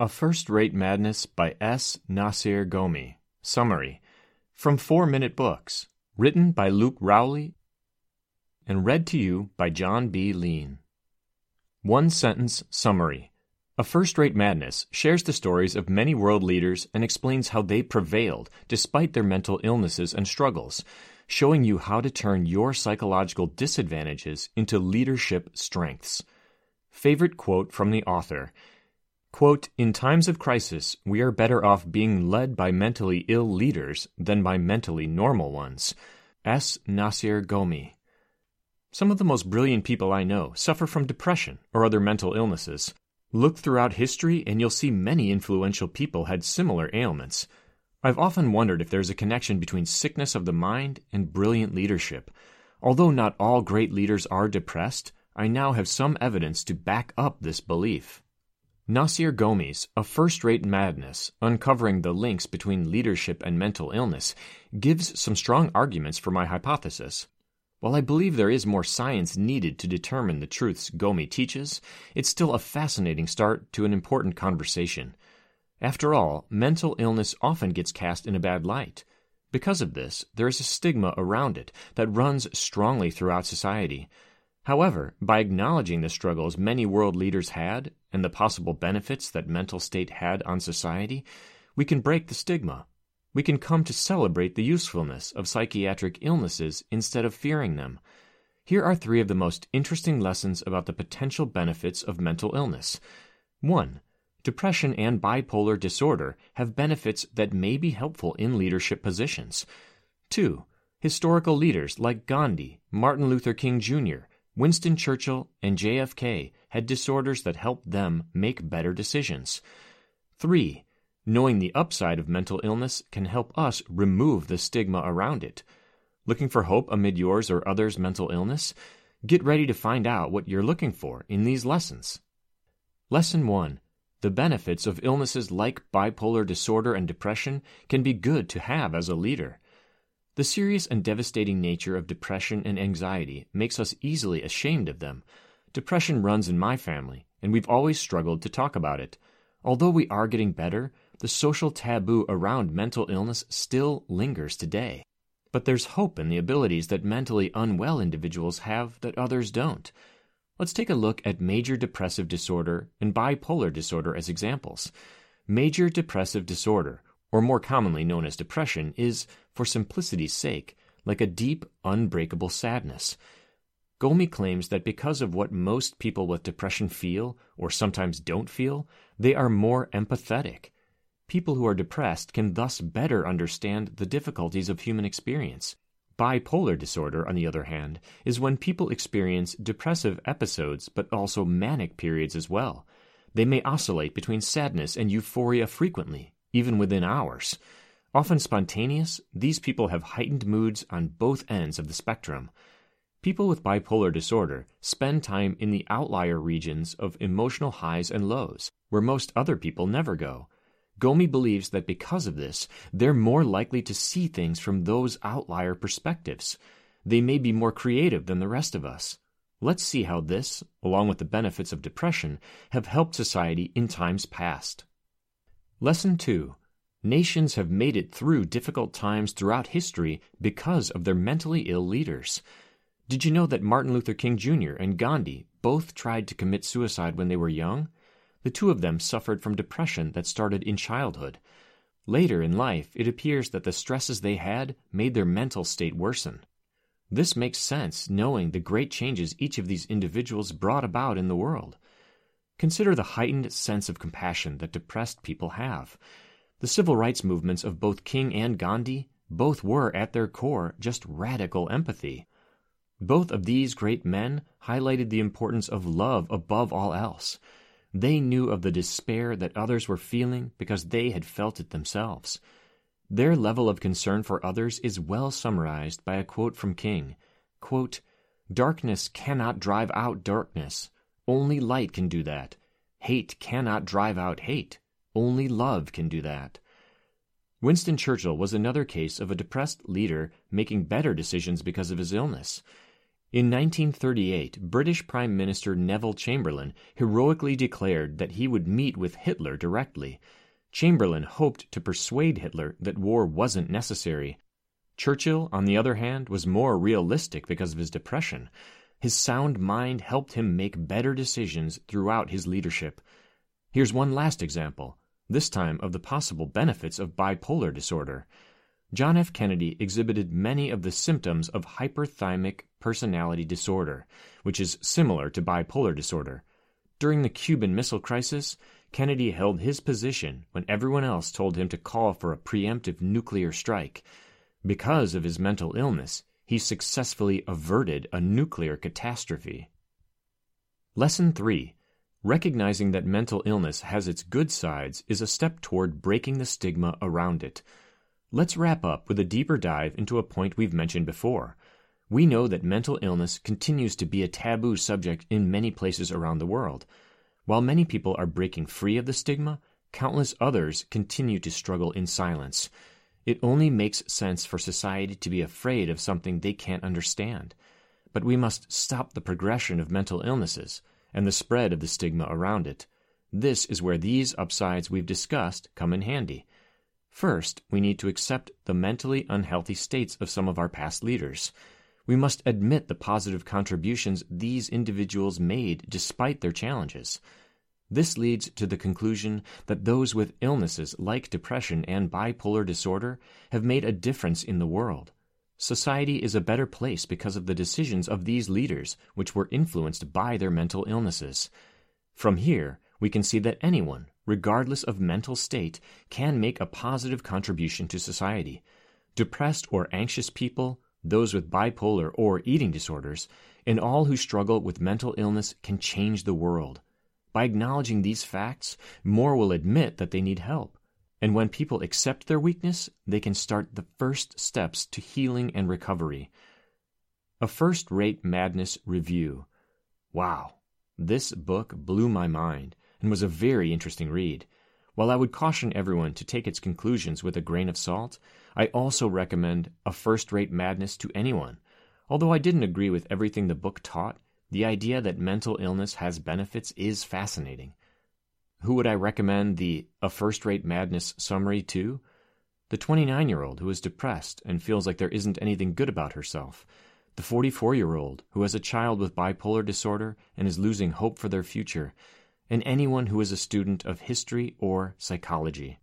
A First Rate Madness by S. Nassir Ghaemi. Summary. From Four Minute Books. Written by Luke Rowley and read to you by John B. Lean. One sentence summary. A First Rate Madness shares the stories of many world leaders and explains how they prevailed despite their mental illnesses and struggles, showing you how to turn your psychological disadvantages into leadership strengths. Favorite quote from the author Quote, In times of crisis, we are better off being led by mentally ill leaders than by mentally normal ones. S. Nassir Ghaemi. Some of the most brilliant people I know suffer from depression or other mental illnesses. Look throughout history and you'll see many influential people had similar ailments. I've often wondered if there's a connection between sickness of the mind and brilliant leadership. Although not all great leaders are depressed, I now have some evidence to back up this belief. Nassir Ghaemi's A First Rate Madness, uncovering the links between leadership and mental illness, gives some strong arguments for my hypothesis. While I believe there is more science needed to determine the truths Ghaemi teaches, it's still a fascinating start to an important conversation. After all, mental illness often gets cast in a bad light. Because of this, there is a stigma around it that runs strongly throughout society. However, by acknowledging the struggles many world leaders had and the possible benefits that mental state had on society, we can break the stigma. We can come to celebrate the usefulness of psychiatric illnesses instead of fearing them. Here are three of the most interesting lessons about the potential benefits of mental illness. 1. Depression and bipolar disorder have benefits that may be helpful in leadership positions. 2. Historical leaders like Gandhi, Martin Luther King Jr., Winston Churchill and JFK had disorders that helped them make better decisions. 3. Knowing the upside of mental illness can help us remove the stigma around it. Looking for hope amid yours or others' mental illness? Get ready to find out what you're looking for in these lessons. Lesson 1 The benefits of illnesses like bipolar disorder and depression can be good to have as a leader. The serious and devastating nature of depression and anxiety makes us easily ashamed of them. Depression runs in my family, and we've always struggled to talk about it. Although we are getting better, the social taboo around mental illness still lingers today. But there's hope in the abilities that mentally unwell individuals have that others don't. Let's take a look at major depressive disorder and bipolar disorder as examples. Major depressive disorder, or more commonly known as depression, is, for simplicity's sake, like a deep, unbreakable sadness. Ghaemi claims that because of what most people with depression feel, or sometimes don't feel, they are more empathetic. People who are depressed can thus better understand the difficulties of human experience. Bipolar disorder, on the other hand, is when people experience depressive episodes but also manic periods as well. They may oscillate between sadness and euphoria frequently, even within hours. Often spontaneous, these people have heightened moods on both ends of the spectrum. People with bipolar disorder spend time in the outlier regions of emotional highs and lows, where most other people never go. Ghaemi believes that because of this, they're more likely to see things from those outlier perspectives. They may be more creative than the rest of us. Let's see how this, along with the benefits of depression, have helped society in times past. Lesson 2 Nations have made it through difficult times throughout history because of their mentally ill leaders. Did you know that Martin Luther King Jr. and Gandhi both tried to commit suicide when they were young? The two of them suffered from depression that started in childhood. Later in life, it appears that the stresses they had made their mental state worsen. This makes sense knowing the great changes each of these individuals brought about in the world. Consider the heightened sense of compassion that depressed people have. The civil rights movements of both King and Gandhi both were, at their core, just radical empathy. Both of these great men highlighted the importance of love above all else. They knew of the despair that others were feeling because they had felt it themselves. Their level of concern for others is well summarized by a quote from King quote, Darkness cannot drive out darkness. Only light can do that. Hate cannot drive out hate. Only love can do that. Winston Churchill was another case of a depressed leader making better decisions because of his illness. In 1938, British Prime Minister Neville Chamberlain heroically declared that he would meet with Hitler directly. Chamberlain hoped to persuade Hitler that war wasn't necessary. Churchill, on the other hand, was more realistic because of his depression. His sound mind helped him make better decisions throughout his leadership. Here's one last example, this time of the possible benefits of bipolar disorder. John F. Kennedy exhibited many of the symptoms of hyperthymic personality disorder, which is similar to bipolar disorder. During the Cuban Missile Crisis, Kennedy held his position when everyone else told him to call for a preemptive nuclear strike. Because of his mental illness, he successfully averted a nuclear catastrophe. Lesson 3 Recognizing that mental illness has its good sides is a step toward breaking the stigma around it. Let's wrap up with a deeper dive into a point we've mentioned before. We know that mental illness continues to be a taboo subject in many places around the world. While many people are breaking free of the stigma, countless others continue to struggle in silence. It only makes sense for society to be afraid of something they can't understand. But we must stop the progression of mental illnesses and the spread of the stigma around it. This is where these upsides we've discussed come in handy. First, we need to accept the mentally unhealthy states of some of our past leaders. We must admit the positive contributions these individuals made despite their challenges. This leads to the conclusion that those with illnesses like depression and bipolar disorder have made a difference in the world. Society is a better place because of the decisions of these leaders, which were influenced by their mental illnesses. From here, we can see that anyone, regardless of mental state, can make a positive contribution to society. Depressed or anxious people, those with bipolar or eating disorders, and all who struggle with mental illness can change the world. By acknowledging these facts, more will admit that they need help. And when people accept their weakness, they can start the first steps to healing and recovery. A first rate madness review. Wow, this book blew my mind and was a very interesting read. While I would caution everyone to take its conclusions with a grain of salt, I also recommend A First Rate Madness to anyone. Although I didn't agree with everything the book taught, the idea that mental illness has benefits is fascinating. Who would I recommend the A First Rate Madness summary to? The 29 year old who is depressed and feels like there isn't anything good about herself. The 44 year old who has a child with bipolar disorder and is losing hope for their future and anyone who is a student of history or psychology.